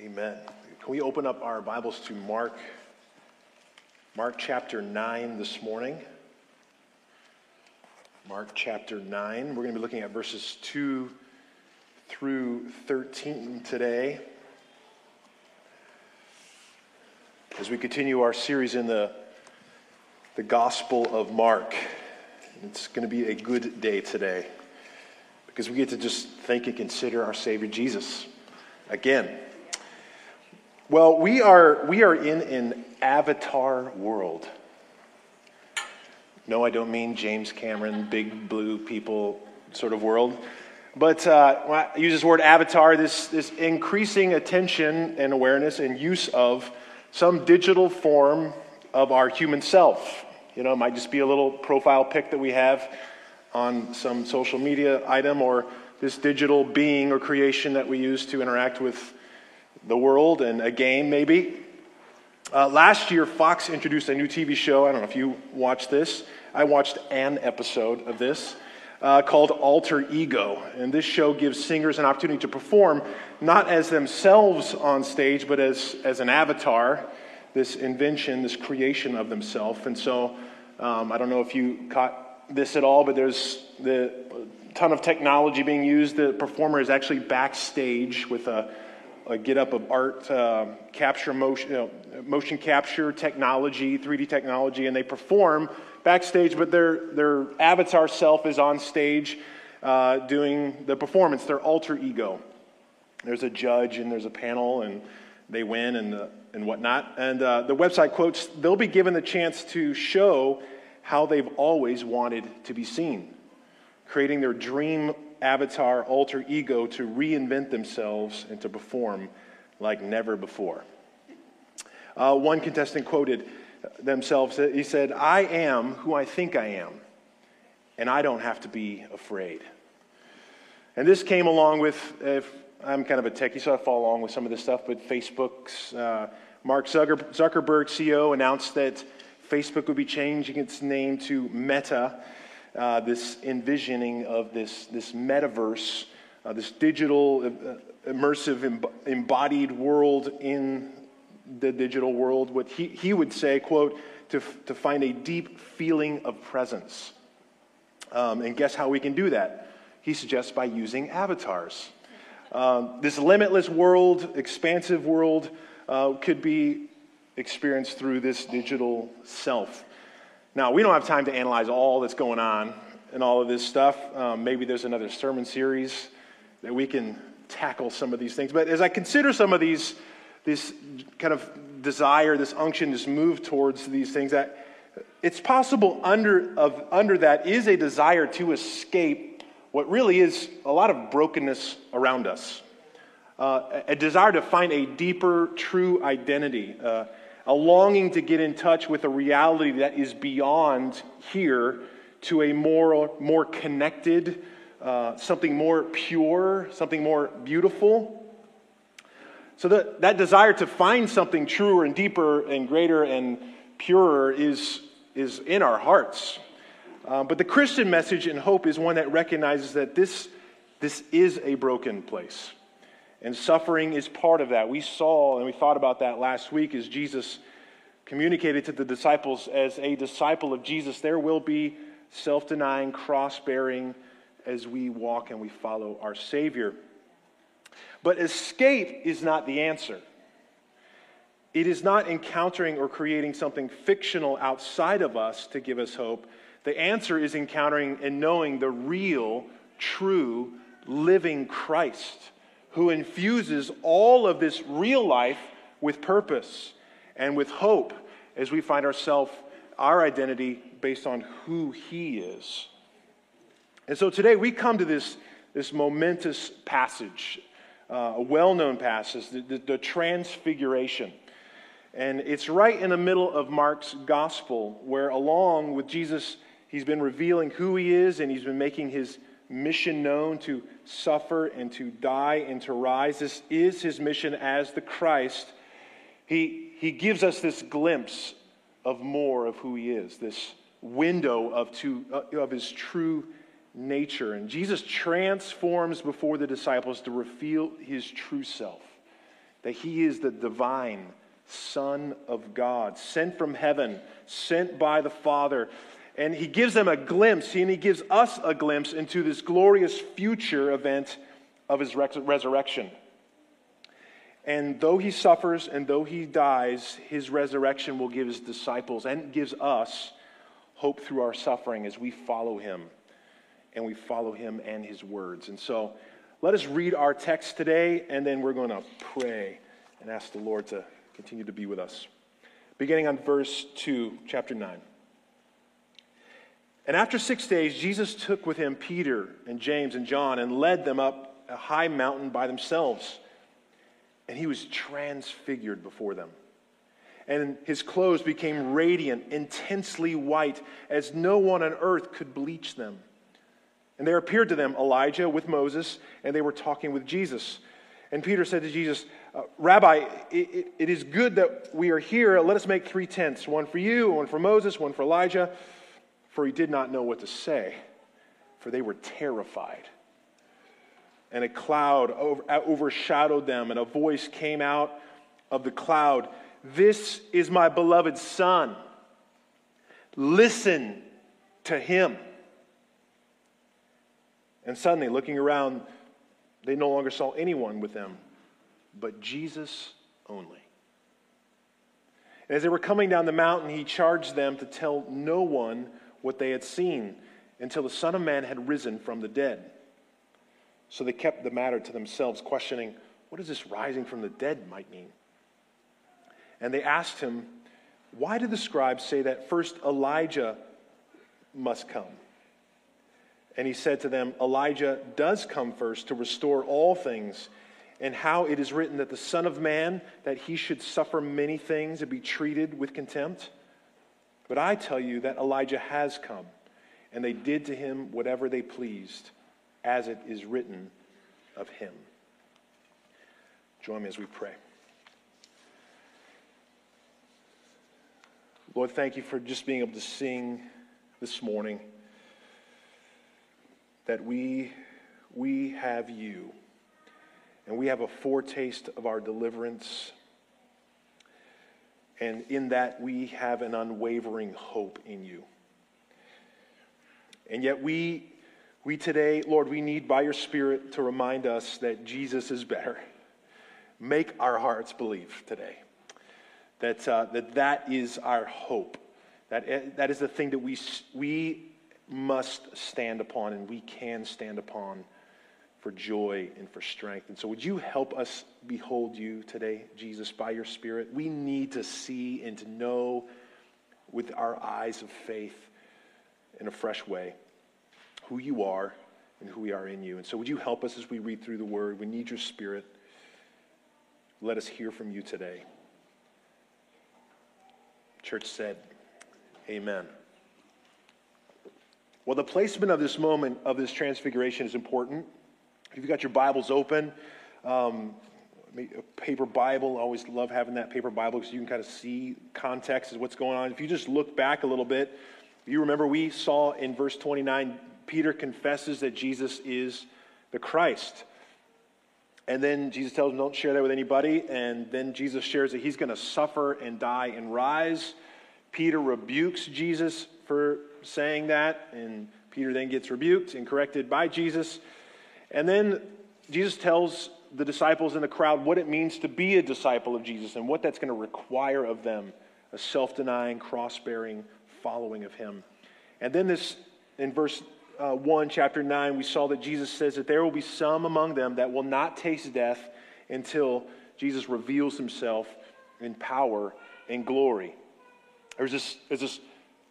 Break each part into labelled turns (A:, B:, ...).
A: Amen. Can we open up our Bibles to Mark, Mark chapter 9 this morning? Mark chapter 9. We're going to be looking at verses 2 through 13 today. As we continue our series in the, the Gospel of Mark, it's going to be a good day today because we get to just think and consider our Savior Jesus again. Well, we are, we are in an avatar world. No, I don't mean James Cameron, big blue people sort of world. But uh, when I use this word avatar, this, this increasing attention and awareness and use of some digital form of our human self. You know, it might just be a little profile pic that we have on some social media item or this digital being or creation that we use to interact with the world and a game, maybe. Uh, last year, Fox introduced a new TV show. I don't know if you watched this. I watched an episode of this uh, called Alter Ego. And this show gives singers an opportunity to perform not as themselves on stage, but as, as an avatar, this invention, this creation of themselves. And so um, I don't know if you caught this at all, but there's the ton of technology being used. The performer is actually backstage with a a get up of art uh, capture motion, you know, motion capture technology, 3D technology, and they perform backstage, but their, their avatar self is on stage uh, doing the performance, their alter ego. There's a judge and there's a panel, and they win and, uh, and whatnot. And uh, the website quotes they'll be given the chance to show how they've always wanted to be seen, creating their dream avatar alter ego to reinvent themselves and to perform like never before. Uh, one contestant quoted themselves, he said, I am who I think I am, and I don't have to be afraid. And this came along with, if I'm kind of a techie, so I follow along with some of this stuff, but Facebook's uh, Mark Zuckerberg, CEO, announced that Facebook would be changing its name to Meta uh, this envisioning of this, this metaverse, uh, this digital, uh, immersive, em- embodied world in the digital world. What he, he would say, quote, to, to find a deep feeling of presence. Um, and guess how we can do that? He suggests by using avatars. Um, this limitless world, expansive world, uh, could be experienced through this digital self. Now, we don't have time to analyze all that's going on and all of this stuff. Um, maybe there's another sermon series that we can tackle some of these things. But as I consider some of these, this kind of desire, this unction, this move towards these things, that it's possible under, of, under that is a desire to escape what really is a lot of brokenness around us. Uh, a desire to find a deeper, true identity. Uh, a longing to get in touch with a reality that is beyond here to a more, more connected, uh, something more pure, something more beautiful. So that, that desire to find something truer and deeper and greater and purer is, is in our hearts. Uh, but the Christian message and hope is one that recognizes that this, this is a broken place. And suffering is part of that. We saw and we thought about that last week as Jesus communicated to the disciples as a disciple of Jesus, there will be self denying, cross bearing as we walk and we follow our Savior. But escape is not the answer. It is not encountering or creating something fictional outside of us to give us hope. The answer is encountering and knowing the real, true, living Christ who infuses all of this real life with purpose and with hope as we find ourselves, our identity based on who He is. And so today we come to this, this momentous passage, uh, a well known passage, the, the, the Transfiguration. And it's right in the middle of Mark's gospel, where along with Jesus, he's been revealing who he is and he's been making his mission known to suffer and to die and to rise. This is his mission as the Christ. He, he gives us this glimpse of more of who he is, this window of, to, uh, of his true nature. And Jesus transforms before the disciples to reveal his true self that he is the divine Son of God, sent from heaven, sent by the Father. And he gives them a glimpse, and he gives us a glimpse into this glorious future event of his resurrection. And though he suffers and though he dies, his resurrection will give his disciples and gives us hope through our suffering as we follow him and we follow him and his words. And so let us read our text today, and then we're going to pray and ask the Lord to continue to be with us. Beginning on verse 2, chapter 9. And after six days, Jesus took with him Peter and James and John and led them up a high mountain by themselves. And he was transfigured before them. And his clothes became radiant, intensely white, as no one on earth could bleach them. And there appeared to them Elijah with Moses, and they were talking with Jesus. And Peter said to Jesus, uh, Rabbi, it, it is good that we are here. Let us make three tents one for you, one for Moses, one for Elijah. For he did not know what to say, for they were terrified. And a cloud over, uh, overshadowed them, and a voice came out of the cloud This is my beloved Son. Listen to him. And suddenly, looking around, they no longer saw anyone with them but Jesus only. And as they were coming down the mountain, he charged them to tell no one what they had seen until the Son of Man had risen from the dead. So they kept the matter to themselves, questioning, What does this rising from the dead might mean? And they asked him, Why did the scribes say that first Elijah must come? And he said to them, Elijah does come first to restore all things, and how it is written that the Son of Man, that he should suffer many things and be treated with contempt. But I tell you that Elijah has come, and they did to him whatever they pleased, as it is written of him. Join me as we pray. Lord, thank you for just being able to sing this morning that we, we have you and we have a foretaste of our deliverance. And in that, we have an unwavering hope in you. And yet, we, we today, Lord, we need by your Spirit to remind us that Jesus is better. Make our hearts believe today that uh, that, that is our hope. That, that is the thing that we, we must stand upon and we can stand upon for joy and for strength. And so, would you help us behold you today, Jesus, by your Spirit? We need to see and to know with our eyes of faith in a fresh way who you are and who we are in you. And so, would you help us as we read through the word? We need your Spirit. Let us hear from you today. Church said, Amen. Well, the placement of this moment of this transfiguration is important. If you've got your Bibles open, um, a paper Bible, I always love having that paper Bible because you can kind of see context of what's going on. If you just look back a little bit, you remember we saw in verse 29, Peter confesses that Jesus is the Christ. And then Jesus tells him, don't share that with anybody. And then Jesus shares that he's going to suffer and die and rise. Peter rebukes Jesus for saying that, and Peter then gets rebuked and corrected by Jesus. And then Jesus tells the disciples in the crowd what it means to be a disciple of Jesus and what that's going to require of them a self denying, cross bearing following of him. And then, this in verse uh, 1, chapter 9, we saw that Jesus says that there will be some among them that will not taste death until Jesus reveals himself in power and glory. There's this, there's this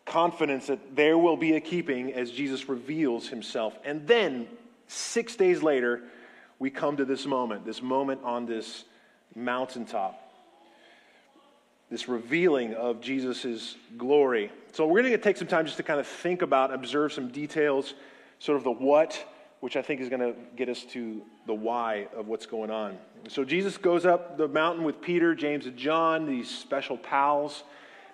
A: confidence that there will be a keeping as Jesus reveals himself. And then, six days later, we come to this moment, this moment on this mountaintop, this revealing of Jesus' glory. So, we're going to take some time just to kind of think about, observe some details, sort of the what, which I think is going to get us to the why of what's going on. So, Jesus goes up the mountain with Peter, James, and John, these special pals.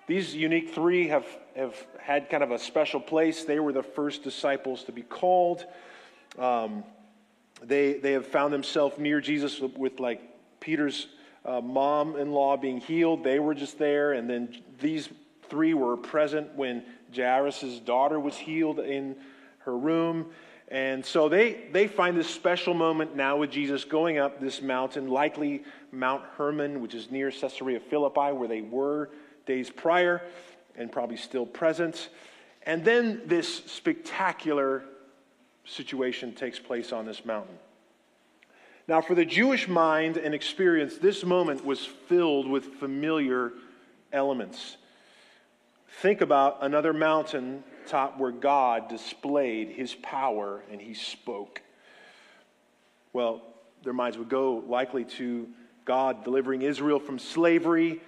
A: These unique three have, have had kind of a special place. They were the first disciples to be called. Um, they, they have found themselves near Jesus with like Peter's uh, mom in law being healed. They were just there. And then these three were present when Jairus' daughter was healed in her room. And so they, they find this special moment now with Jesus going up this mountain, likely Mount Hermon, which is near Caesarea Philippi, where they were days prior and probably still present. And then this spectacular situation takes place on this mountain. Now, for the Jewish mind and experience, this moment was filled with familiar elements. Think about another mountain top where God displayed his power and he spoke. Well, their minds would go likely to God delivering Israel from slavery,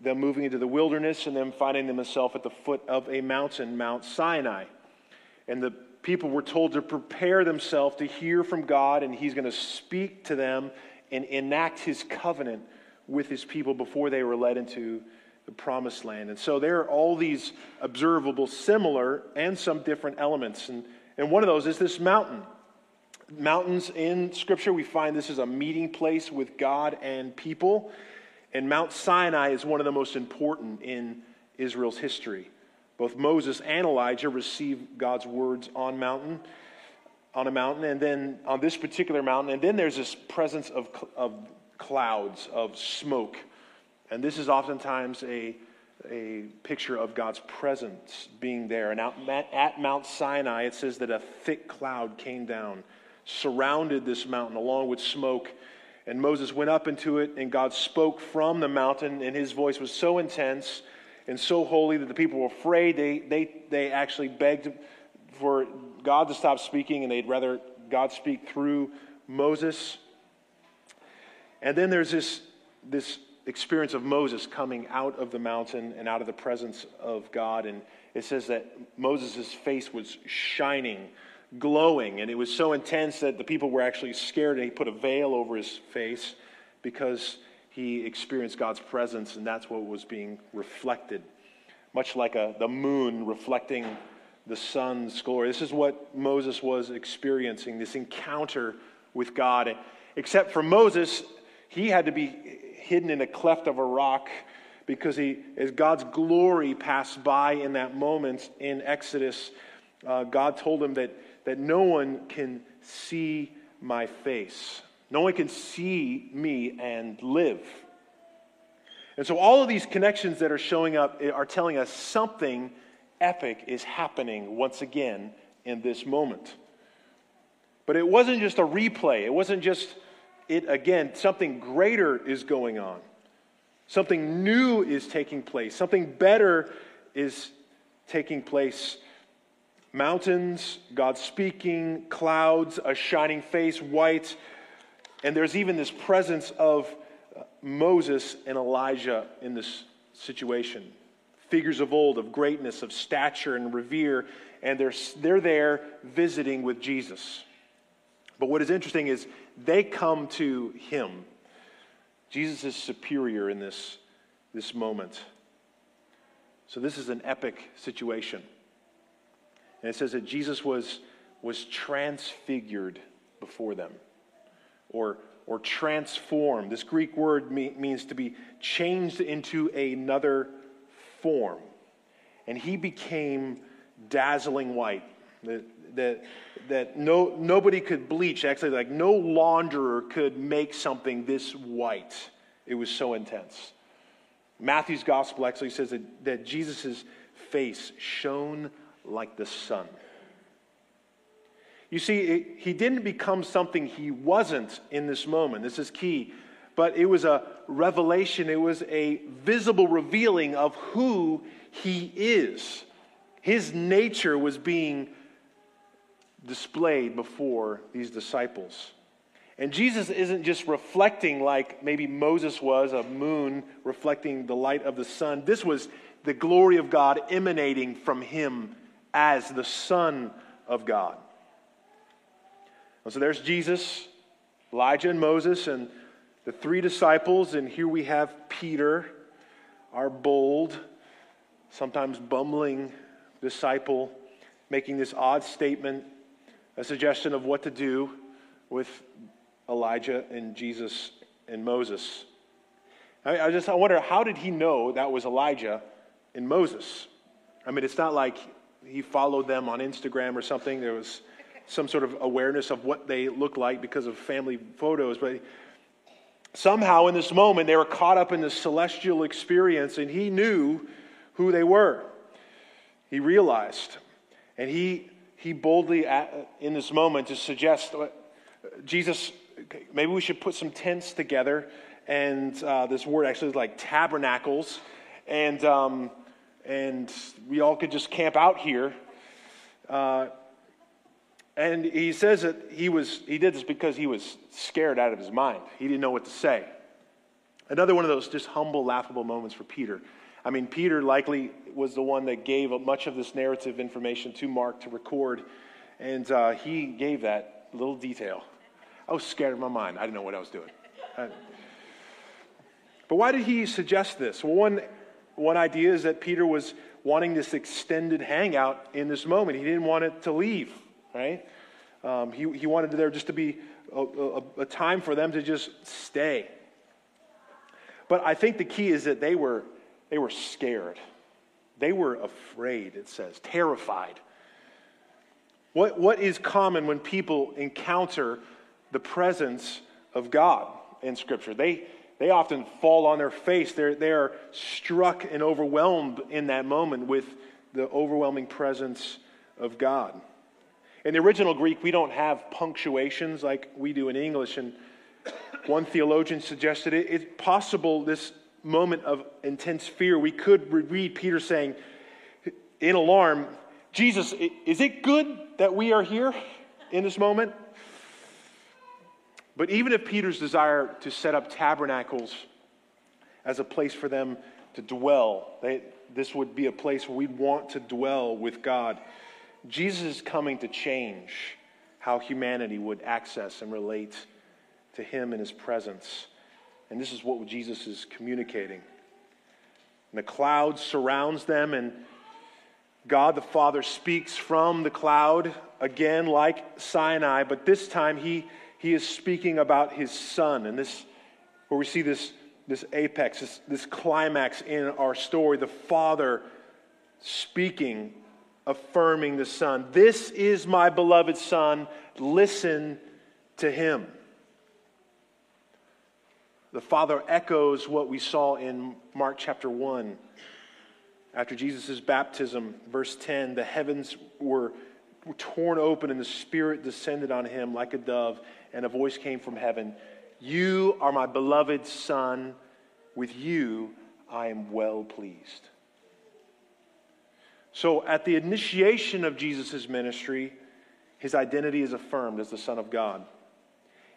A: them moving into the wilderness, and them finding themselves at the foot of a mountain, Mount Sinai. And the people were told to prepare themselves to hear from God, and He's going to speak to them and enact His covenant with His people before they were led into the promised land. And so there are all these observable, similar, and some different elements. And, and one of those is this mountain. Mountains in Scripture, we find this is a meeting place with God and people. And Mount Sinai is one of the most important in Israel's history. Both Moses and Elijah receive God's words on mountain, on a mountain, and then on this particular mountain. And then there's this presence of, of clouds, of smoke. And this is oftentimes a, a picture of God's presence being there. And out, at Mount Sinai, it says that a thick cloud came down, surrounded this mountain along with smoke. And Moses went up into it, and God spoke from the mountain, and his voice was so intense and so holy that the people were afraid. They, they, they actually begged for God to stop speaking, and they'd rather God speak through Moses. And then there's this, this experience of Moses coming out of the mountain and out of the presence of God. And it says that Moses' face was shining, glowing, and it was so intense that the people were actually scared, and he put a veil over his face because he experienced God's presence, and that's what was being reflected. Much like a, the moon reflecting the sun's glory. This is what Moses was experiencing this encounter with God. Except for Moses, he had to be hidden in a cleft of a rock because he, as God's glory passed by in that moment in Exodus, uh, God told him that, that no one can see my face. No one can see me and live. And so, all of these connections that are showing up eh, are telling us something epic is happening once again in this moment. But it wasn't just a replay, it wasn't just it again. Something greater is going on, something new is taking place, something better is taking place. Mountains, God speaking, clouds, a shining face, white, and there's even this presence of uh, Moses and Elijah in this situation. Figures of old, of greatness, of stature and revere, and they're, they're there visiting with Jesus. But what is interesting is they come to him. Jesus is superior in this, this moment. So this is an epic situation. And it says that Jesus was, was transfigured before them or, or transformed. This Greek word means to be changed into another form. And he became dazzling white. That, that, that no, nobody could bleach, actually, like no launderer could make something this white. It was so intense. Matthew's gospel actually says that, that Jesus' face shone like the sun. You see, he didn't become something he wasn't in this moment. This is key. But it was a revelation, it was a visible revealing of who he is. His nature was being displayed before these disciples. And Jesus isn't just reflecting like maybe Moses was, a moon reflecting the light of the sun. This was the glory of God emanating from him as the Son of God. And so there's Jesus, Elijah, and Moses, and the three disciples. And here we have Peter, our bold, sometimes bumbling disciple, making this odd statement, a suggestion of what to do with Elijah and Jesus and Moses. I, I just I wonder how did he know that was Elijah and Moses? I mean, it's not like he followed them on Instagram or something. There was some sort of awareness of what they looked like because of family photos, but somehow in this moment they were caught up in this celestial experience and he knew who they were. He realized. And he, he boldly, in this moment, to suggest Jesus, maybe we should put some tents together. And uh, this word actually is like tabernacles. And, um, and we all could just camp out here. Uh, and he says that he, was, he did this because he was scared out of his mind. He didn't know what to say. Another one of those just humble, laughable moments for Peter. I mean, Peter likely was the one that gave much of this narrative information to Mark to record, and uh, he gave that little detail. I was scared of my mind. I didn't know what I was doing. I, but why did he suggest this? Well, one, one idea is that Peter was wanting this extended hangout in this moment. He didn't want it to leave, right? Um, he, he wanted there just to be a, a, a time for them to just stay. But I think the key is that they were they were scared. They were afraid, it says, terrified. What, what is common when people encounter the presence of God in Scripture? They, they often fall on their face. They're, they are struck and overwhelmed in that moment with the overwhelming presence of God. In the original Greek, we don't have punctuations like we do in English. And one theologian suggested it, it's possible this moment of intense fear, we could read Peter saying, in alarm, Jesus, is it good that we are here in this moment? But even if Peter's desire to set up tabernacles as a place for them to dwell, they, this would be a place where we'd want to dwell with God, Jesus is coming to change how humanity would access and relate to him in his presence. And this is what Jesus is communicating. And the cloud surrounds them, and God the Father speaks from the cloud again, like Sinai, but this time he, he is speaking about his son. And this, where we see this, this apex, this, this climax in our story, the Father speaking, affirming the Son. This is my beloved Son. Listen to him the Father echoes what we saw in Mark chapter 1. After Jesus' baptism, verse 10, the heavens were torn open and the Spirit descended on him like a dove, and a voice came from heaven You are my beloved Son. With you I am well pleased. So, at the initiation of Jesus' ministry, his identity is affirmed as the Son of God.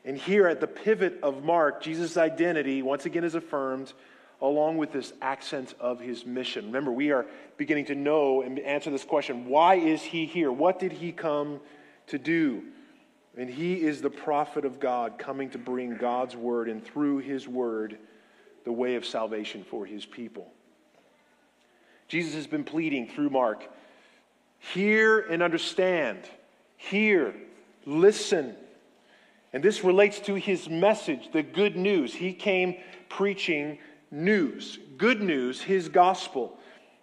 A: And here at the pivot of Mark, Jesus' identity once again is affirmed along with this accent of his mission. Remember, we are beginning to know and answer this question why is he here? What did he come to do? And he is the prophet of God coming to bring God's word and through his word the way of salvation for his people. Jesus has been pleading through Mark hear and understand, hear, listen and this relates to his message, the good news. He came preaching news, good news, his gospel.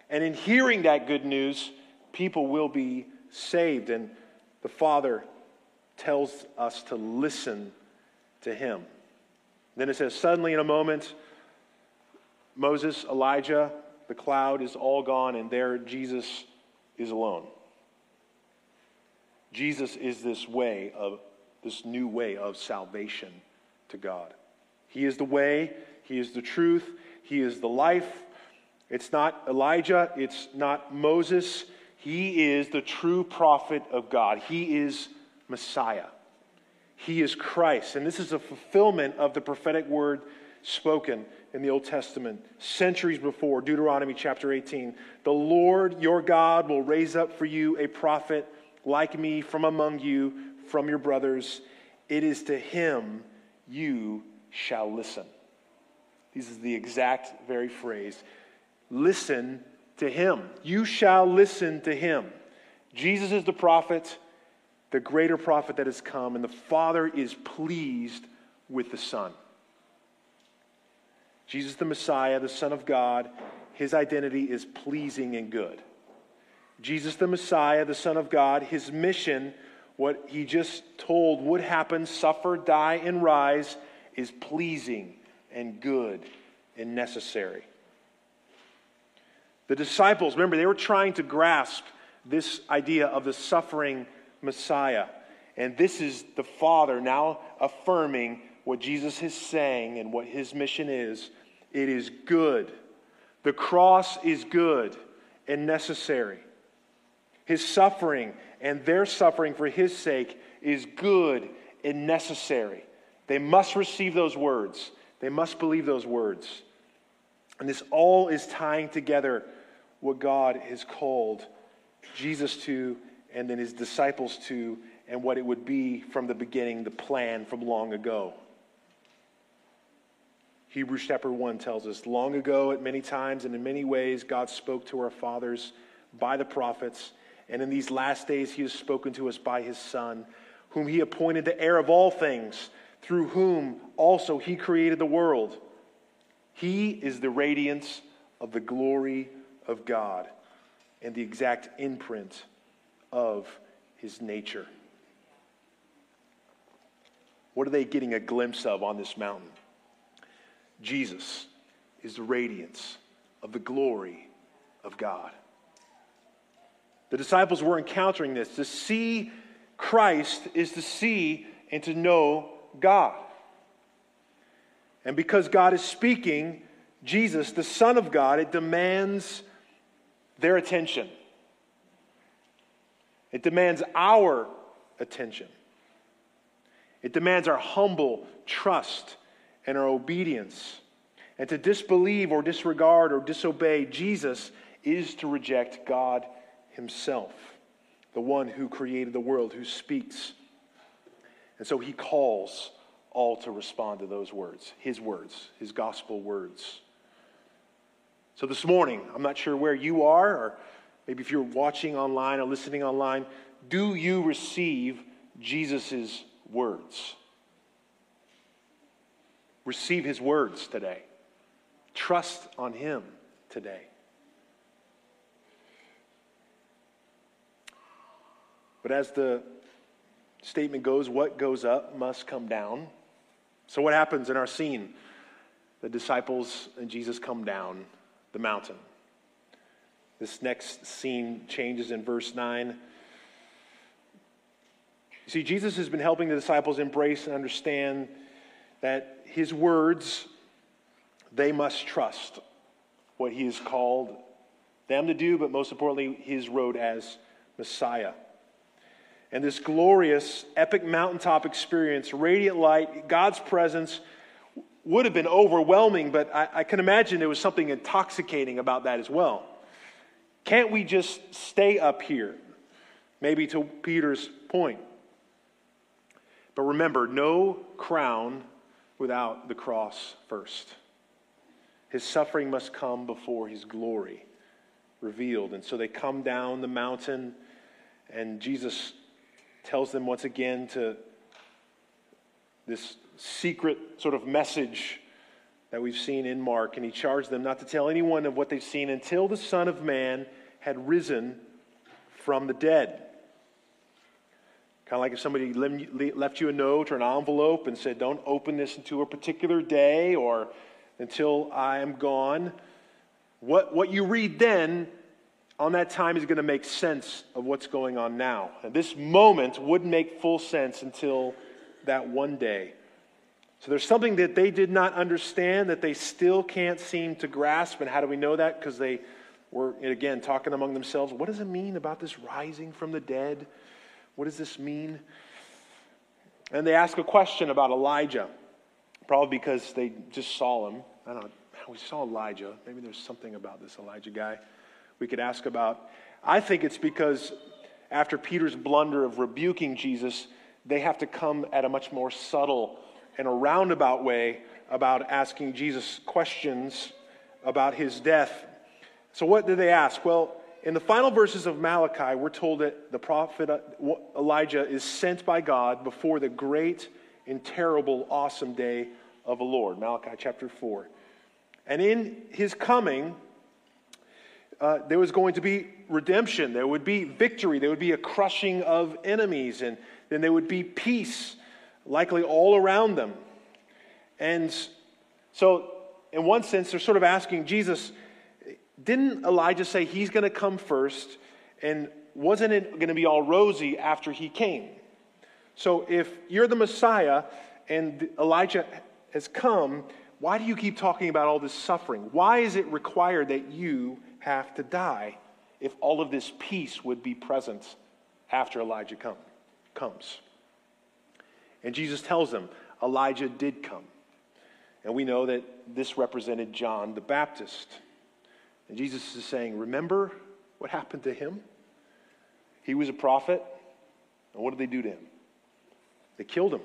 A: And in hearing that good news, people will be saved. And the Father tells us to listen to him. Then it says, suddenly in a moment, Moses, Elijah, the cloud is all gone, and there Jesus is alone. Jesus is this way of this new way of salvation to God. He is the way, He is the truth, He is the life. It's not Elijah, it's not Moses. He is the true prophet of God. He is Messiah. He is Christ. And this is a fulfillment of the prophetic word spoken in the Old Testament centuries before, Deuteronomy chapter 18. The Lord your God will raise up for you a prophet like me from among you from your brothers. It is to him you shall listen. This is the exact very phrase. Listen to him. You shall listen to him. Jesus is the prophet, the greater prophet that has come, and the Father is pleased with the Son. Jesus the Messiah, the Son of God, his identity is pleasing and good. Jesus the Messiah, the Son of God, his mission, what he just told would happen, suffer, die, and rise, is pleasing and good and necessary. The disciples, remember, they were trying to grasp this idea of the suffering Messiah. And this is the Father now affirming what Jesus is saying and what his mission is. It is good. The cross is good and necessary. His suffering and their suffering for his sake is good and necessary. They must receive those words, they must believe those words. And this all is tying together what God has called Jesus to and then his disciples to, and what it would be from the beginning, the plan from long ago. Hebrews chapter 1 tells us long ago, at many times and in many ways, God spoke to our fathers by the prophets. And in these last days, he has spoken to us by his Son, whom he appointed the heir of all things, through whom also he created the world. He is the radiance of the glory of God and the exact imprint of his nature. What are they getting a glimpse of on this mountain? Jesus is the radiance of the glory of God. The disciples were encountering this. To see Christ is to see and to know God. And because God is speaking, Jesus, the Son of God, it demands their attention. It demands our attention. It demands our humble trust and our obedience. And to disbelieve or disregard or disobey Jesus is to reject God Himself, the one who created the world, who speaks. And so He calls all to respond to those words, His words, His gospel words. So this morning, I'm not sure where you are, or maybe if you're watching online or listening online, do you receive Jesus' words? Receive his words today. Trust on him today. But as the statement goes, what goes up must come down. So, what happens in our scene? The disciples and Jesus come down the mountain. This next scene changes in verse 9. You see, Jesus has been helping the disciples embrace and understand that his words, they must trust what he has called them to do, but most importantly, his road as Messiah. And this glorious, epic mountaintop experience, radiant light, God's presence, would have been overwhelming, but I, I, can imagine there was something intoxicating about that as well. Can't we just stay up here? Maybe to Peter's point. But remember, no crown without the cross first. His suffering must come before his glory revealed. And so they come down the mountain, and Jesus tells them once again to this secret sort of message that we've seen in Mark, and he charged them not to tell anyone of what they've seen until the Son of Man had risen from the dead. Kind of like if somebody left you a note or an envelope and said, Don't open this until a particular day or until I am gone. What, what you read then on that time is going to make sense of what's going on now. And this moment wouldn't make full sense until that one day. So there's something that they did not understand that they still can't seem to grasp. And how do we know that? Because they were, again, talking among themselves. What does it mean about this rising from the dead? What does this mean? And they ask a question about Elijah, probably because they just saw him. I don't know. We saw Elijah. Maybe there's something about this Elijah guy we could ask about. I think it's because after Peter's blunder of rebuking Jesus, they have to come at a much more subtle and a roundabout way about asking Jesus questions about his death. So, what did they ask? Well, in the final verses of Malachi, we're told that the prophet uh, Elijah is sent by God before the great and terrible, awesome day of the Lord. Malachi chapter 4. And in his coming, uh, there was going to be redemption, there would be victory, there would be a crushing of enemies, and then there would be peace, likely all around them. And so, in one sense, they're sort of asking Jesus, didn't Elijah say he's going to come first? And wasn't it going to be all rosy after he came? So, if you're the Messiah and Elijah has come, why do you keep talking about all this suffering? Why is it required that you have to die if all of this peace would be present after Elijah come, comes? And Jesus tells them Elijah did come. And we know that this represented John the Baptist. And Jesus is saying, Remember what happened to him? He was a prophet. And what did they do to him? They killed him.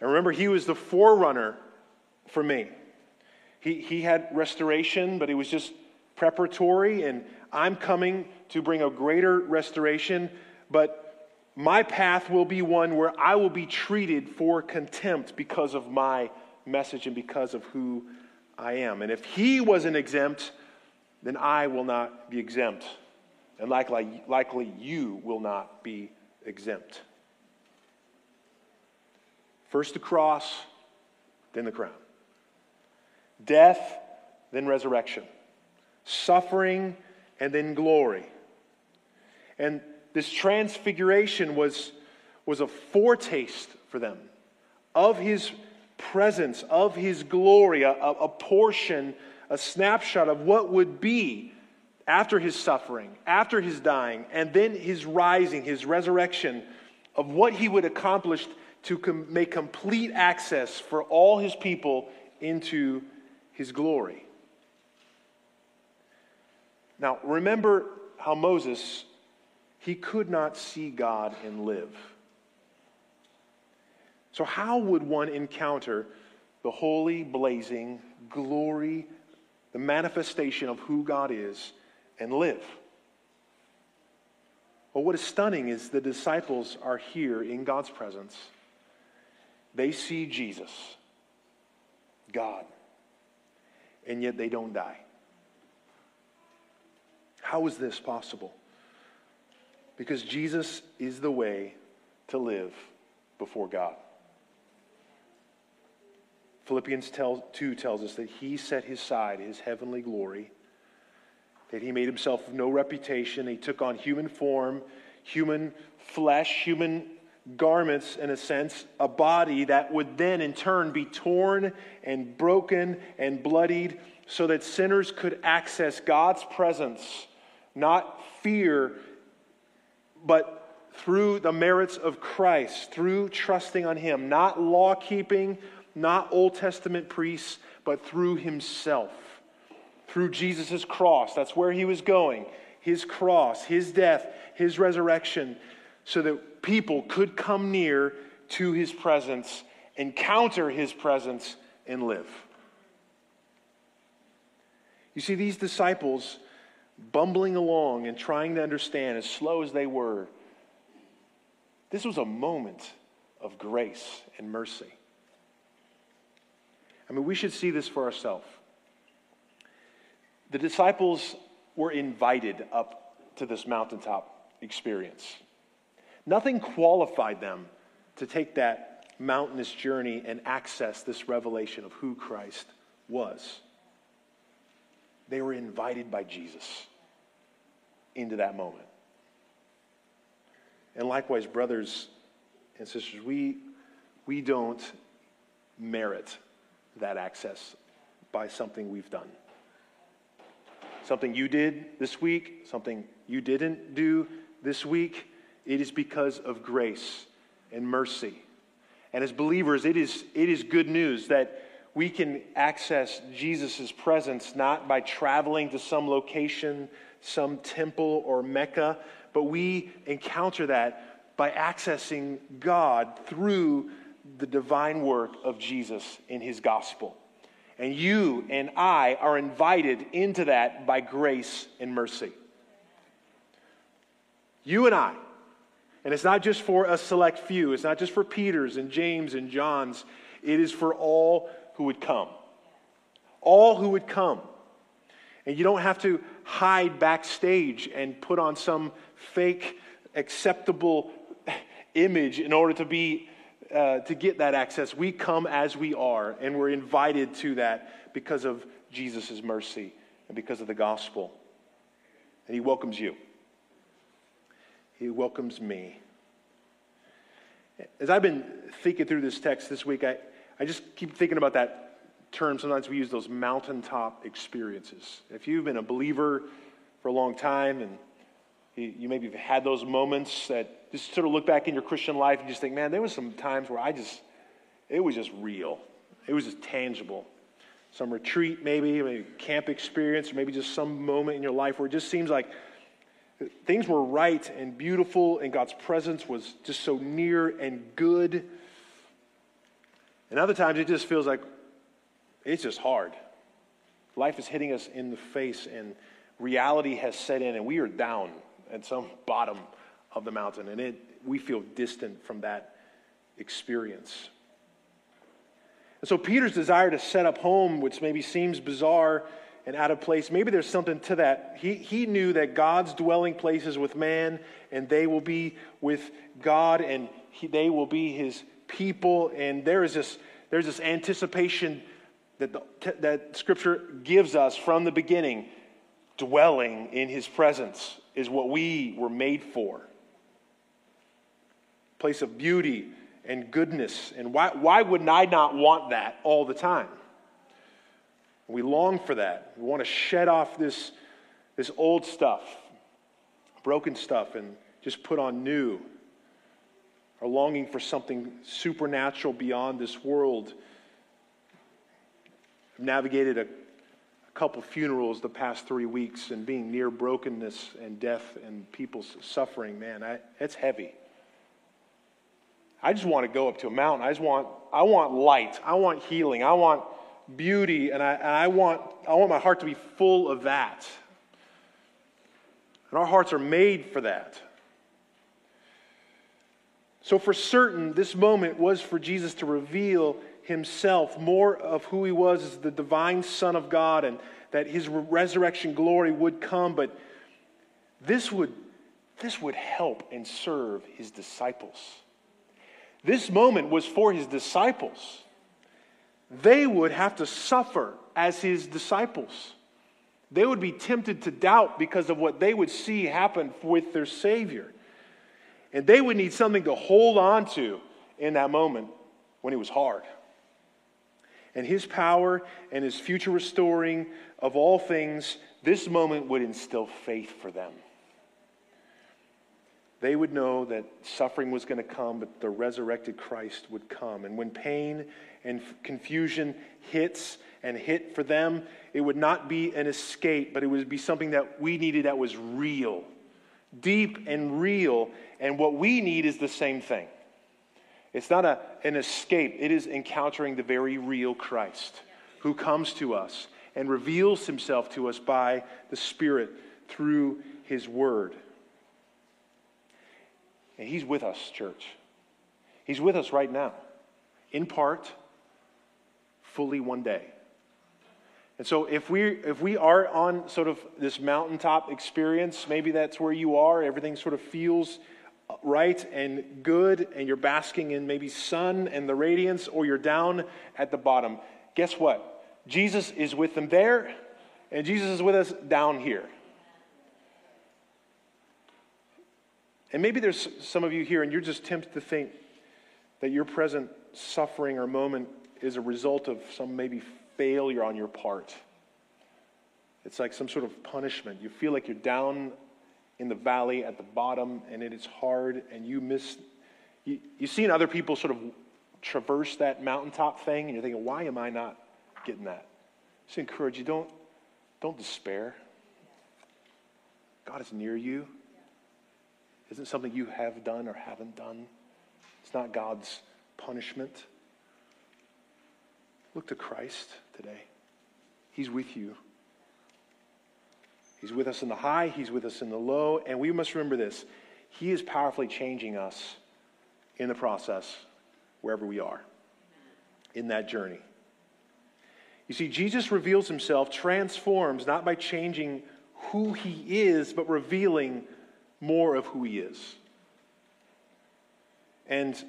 A: And remember, he was the forerunner for me. He, he had restoration, but it was just preparatory, and I'm coming to bring a greater restoration. But my path will be one where I will be treated for contempt because of my message and because of who I am. And if he wasn't exempt, then I will not be exempt. And likely, likely you will not be exempt. First the cross, then the crown. Death, then resurrection. Suffering, and then glory. And this transfiguration was, was a foretaste for them of his presence, of his glory, a, a portion, a snapshot of what would be after his suffering, after his dying, and then his rising, his resurrection, of what he would accomplish to com- make complete access for all his people into his glory. Now, remember how Moses, he could not see God and live. So, how would one encounter the holy, blazing glory, the manifestation of who God is, and live? Well, what is stunning is the disciples are here in God's presence. They see Jesus, God, and yet they don't die. How is this possible? Because Jesus is the way to live before God. Philippians tell, 2 tells us that he set his side his heavenly glory, that he made himself of no reputation. He took on human form, human flesh, human garments, in a sense, a body that would then in turn be torn and broken and bloodied so that sinners could access God's presence, not fear, but through the merits of Christ, through trusting on Him, not law keeping not Old Testament priests, but through himself, through Jesus' cross. That's where he was going. His cross, his death, his resurrection, so that people could come near to his presence, encounter his presence, and live. You see, these disciples bumbling along and trying to understand, as slow as they were, this was a moment of grace and mercy. I mean, we should see this for ourselves. The disciples were invited up to this mountaintop experience. Nothing qualified them to take that mountainous journey and access this revelation of who Christ was. They were invited by Jesus into that moment. And likewise, brothers and sisters, we, we don't merit that access by something we've done. Something you did this week, something you didn't do this week, it is because of grace and mercy. And as believers, it is, it is good news that we can access Jesus' presence not by traveling to some location, some temple or Mecca, but we encounter that by accessing God through the divine work of Jesus in his gospel. And you and I are invited into that by grace and mercy. You and I. And it's not just for a select few, it's not just for Peter's and James and John's, it is for all who would come. all who would come. And you don't have to hide backstage and put on some fake acceptable image in order to be uh, to get that access. We come as we are, and we're invited to that because of Jesus' mercy and because of the gospel. And He welcomes you. He welcomes me. As I've been thinking through this text this week, I, I just keep thinking about that term. Sometimes we use those mountaintop experiences. If you've been a believer for a long time and you, maybe have had those moments that just sort of look back in your Christian life and just think, man, there was some times where I just, it was just real. It was just tangible. Some retreat, maybe, maybe camp experience, or maybe just some moment in your life where it just seems like things were right and beautiful, and God's presence was just so near and good. And other times it just feels like it's just hard. Life is hitting us in the face, and reality has set in, and we are down at some bottom of the mountain, and it, we feel distant from that experience. And so Peter's desire to set up home, which maybe seems bizarre, and out of place. Maybe there's something to that. He, he knew that God's dwelling place is with man, and they will be with God, and he, they will be his people. And there is this, there's this anticipation that, the, that Scripture gives us from the beginning. Dwelling in his presence is what we were made for. Place of beauty and goodness. And why, why would I not want that all the time? We long for that. We want to shed off this, this old stuff, broken stuff, and just put on new. Our longing for something supernatural beyond this world. I've navigated a, a couple funerals the past three weeks and being near brokenness and death and people's suffering, man, I, it's heavy. I just want to go up to a mountain. I just want, I want light. I want healing. I want beauty, and I, and I, want, I want my heart to be full of that. And our hearts are made for that. So, for certain, this moment was for Jesus to reveal himself, more of who he was as the divine Son of God, and that his resurrection glory would come. But this would, this would help and serve his disciples. This moment was for his disciples they would have to suffer as his disciples. They would be tempted to doubt because of what they would see happen with their Savior. And they would need something to hold on to in that moment when it was hard. And his power and his future restoring of all things, this moment would instill faith for them. They would know that suffering was going to come, but the resurrected Christ would come. And when pain and confusion hits and hit for them, it would not be an escape, but it would be something that we needed that was real, deep and real. And what we need is the same thing. It's not a, an escape, it is encountering the very real Christ who comes to us and reveals himself to us by the Spirit through his word. And he's with us, church. He's with us right now, in part, fully one day. And so if we if we are on sort of this mountaintop experience, maybe that's where you are, everything sort of feels right and good and you're basking in maybe sun and the radiance or you're down at the bottom. Guess what? Jesus is with them there and Jesus is with us down here. And maybe there's some of you here and you're just tempted to think that your present suffering or moment is a result of some maybe failure on your part. It's like some sort of punishment. You feel like you're down in the valley at the bottom and it is hard and you miss. You, you've seen other people sort of traverse that mountaintop thing and you're thinking, why am I not getting that? Just encourage you, don't, don't despair. God is near you. Isn't something you have done or haven't done. It's not God's punishment. Look to Christ today. He's with you. He's with us in the high, He's with us in the low, and we must remember this. He is powerfully changing us in the process, wherever we are, in that journey. You see, Jesus reveals himself, transforms, not by changing who he is, but revealing more of who he is. And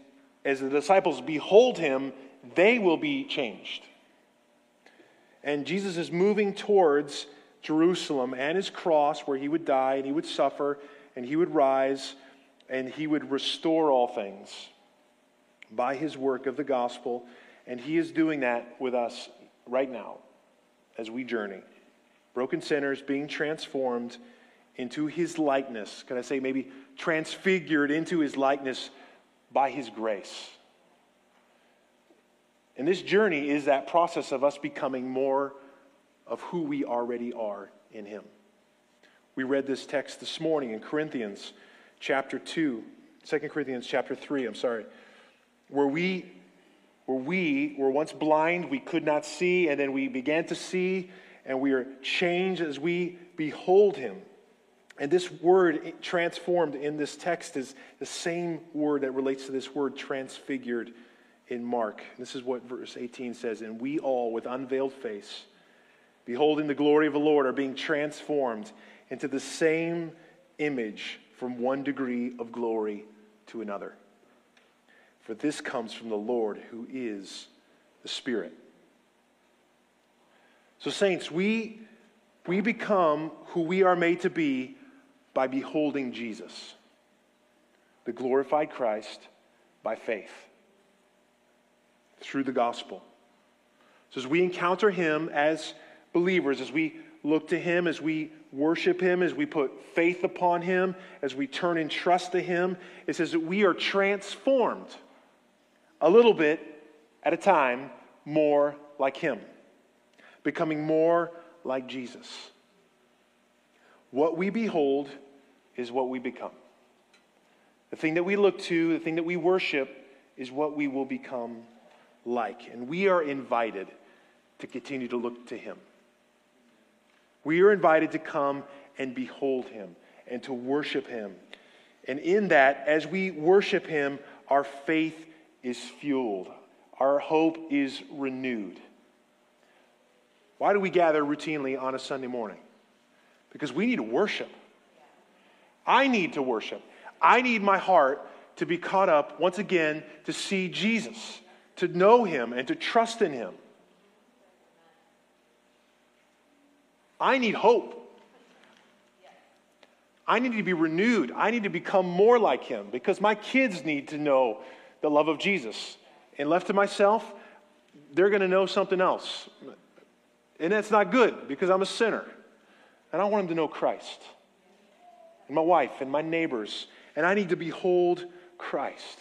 A: as the disciples behold him, they will be changed. And Jesus is moving towards Jerusalem and his cross, where he would die and he would suffer and he would rise and he would restore all things by his work of the gospel. And he is doing that with us right now as we journey. Broken sinners being transformed into his likeness. Can I say maybe transfigured into his likeness by his grace? And this journey is that process of us becoming more of who we already are in him. We read this text this morning in Corinthians chapter 2, 2 Corinthians chapter 3, I'm sorry, where we where we were once blind, we could not see, and then we began to see, and we are changed as we behold him. And this word transformed in this text is the same word that relates to this word transfigured in Mark. This is what verse 18 says And we all, with unveiled face, beholding the glory of the Lord, are being transformed into the same image from one degree of glory to another. For this comes from the Lord who is the Spirit. So, saints, we, we become who we are made to be by beholding Jesus, the glorified Christ, by faith through the gospel. So, as we encounter him as believers, as we look to him, as we worship him, as we put faith upon him, as we turn in trust to him, it says that we are transformed a little bit at a time more like him, becoming more like Jesus. What we behold is what we become. The thing that we look to, the thing that we worship, is what we will become like. And we are invited to continue to look to him. We are invited to come and behold him and to worship him. And in that, as we worship him, our faith is fueled, our hope is renewed. Why do we gather routinely on a Sunday morning? Because we need to worship. I need to worship. I need my heart to be caught up once again to see Jesus, to know him, and to trust in him. I need hope. I need to be renewed. I need to become more like him because my kids need to know the love of Jesus. And left to myself, they're going to know something else. And that's not good because I'm a sinner. And I want them to know Christ. And my wife and my neighbors. And I need to behold Christ.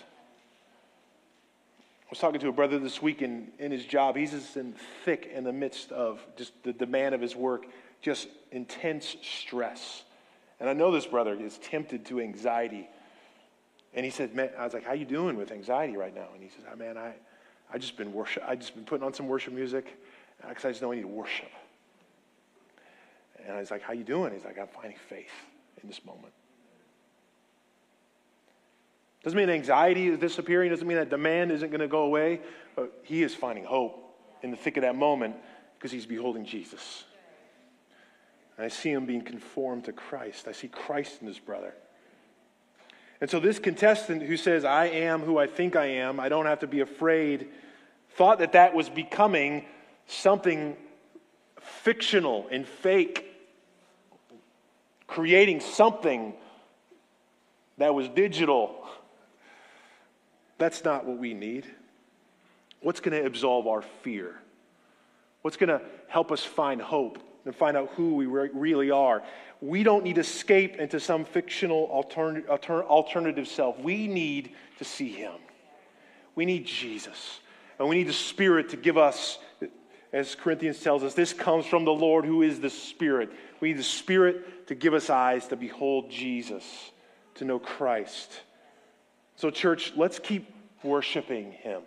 A: I was talking to a brother this week in, in his job. He's just in thick in the midst of just the demand of his work, just intense stress. And I know this brother is tempted to anxiety and he said, man, I was like, how you doing with anxiety right now? And he says, oh, man, I, I just been worship, I just been putting on some worship music uh, because I just know I need to worship. And I was like, how you doing? He's like, I'm finding faith in this moment. Doesn't mean anxiety is disappearing. Doesn't mean that demand isn't going to go away. But he is finding hope in the thick of that moment because he's beholding Jesus. And I see him being conformed to Christ. I see Christ in his brother. And so this contestant who says, I am who I think I am, I don't have to be afraid, thought that that was becoming something fictional and fake, creating something that was digital. That's not what we need. What's going to absolve our fear? What's going to help us find hope and find out who we re- really are? we don't need to escape into some fictional altern- alternative self. We need to see him. We need Jesus. And we need the Spirit to give us, as Corinthians tells us, this comes from the Lord who is the Spirit. We need the Spirit to give us eyes to behold Jesus, to know Christ. So, church, let's keep worshiping him.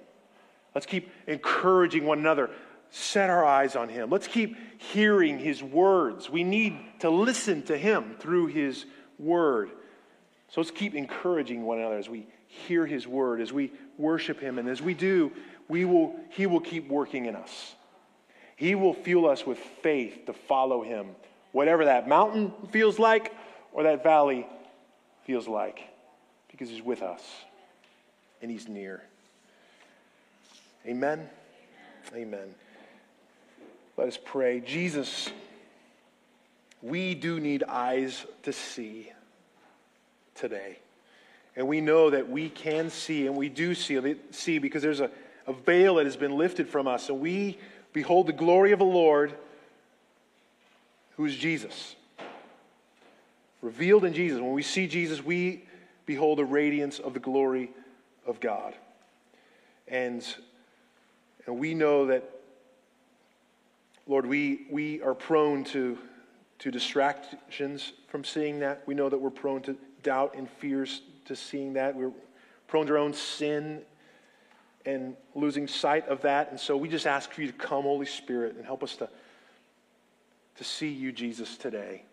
A: Let's keep encouraging one another set our eyes on him. Let's keep hearing his words. We need to listen to him through his word. So let's keep encouraging one another as we hear his word, as we worship him, and as we do, we will, he will keep working in us. He will fuel us with faith to follow him, whatever that mountain feels like or that valley feels like, because he's with us and he's near. Amen. Amen. Let us pray. Jesus, we do need eyes to see today. And we know that we can see, and we do see, see because there's a, a veil that has been lifted from us, and we behold the glory of the Lord, who is Jesus. Revealed in Jesus. When we see Jesus, we behold the radiance of the glory of God. And, and we know that, Lord, we, we are prone to, to distractions from seeing that. We know that we're prone to doubt and fears to seeing that. We're prone to our own sin and losing sight of that. And so we just ask for you to come, Holy Spirit, and help us to, to see you, Jesus, today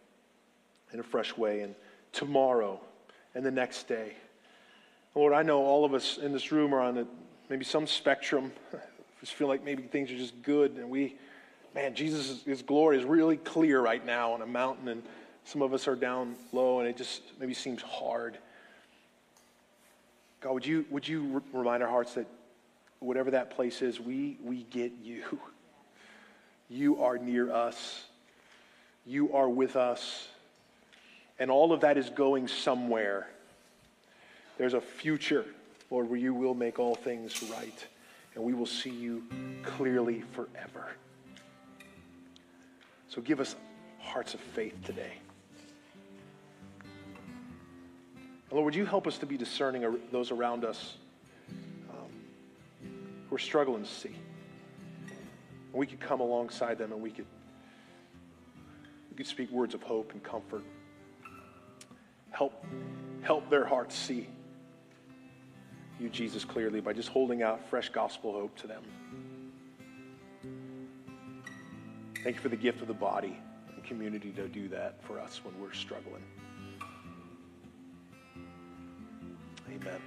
A: in a fresh way and tomorrow and the next day. Lord, I know all of us in this room are on maybe some spectrum. just feel like maybe things are just good and we, man, Jesus' his glory is really clear right now on a mountain and some of us are down low and it just maybe seems hard. God, would you, would you remind our hearts that whatever that place is, we, we get you. You are near us. You are with us. And all of that is going somewhere. There's a future, Lord, where you will make all things right. And we will see you clearly forever. So give us hearts of faith today. Lord, would you help us to be discerning those around us um, who are struggling to see? And we could come alongside them and we could, we could speak words of hope and comfort. Help, help their hearts see you, Jesus, clearly by just holding out fresh gospel hope to them. Thank you for the gift of the body and community to do that for us when we're struggling. Amen.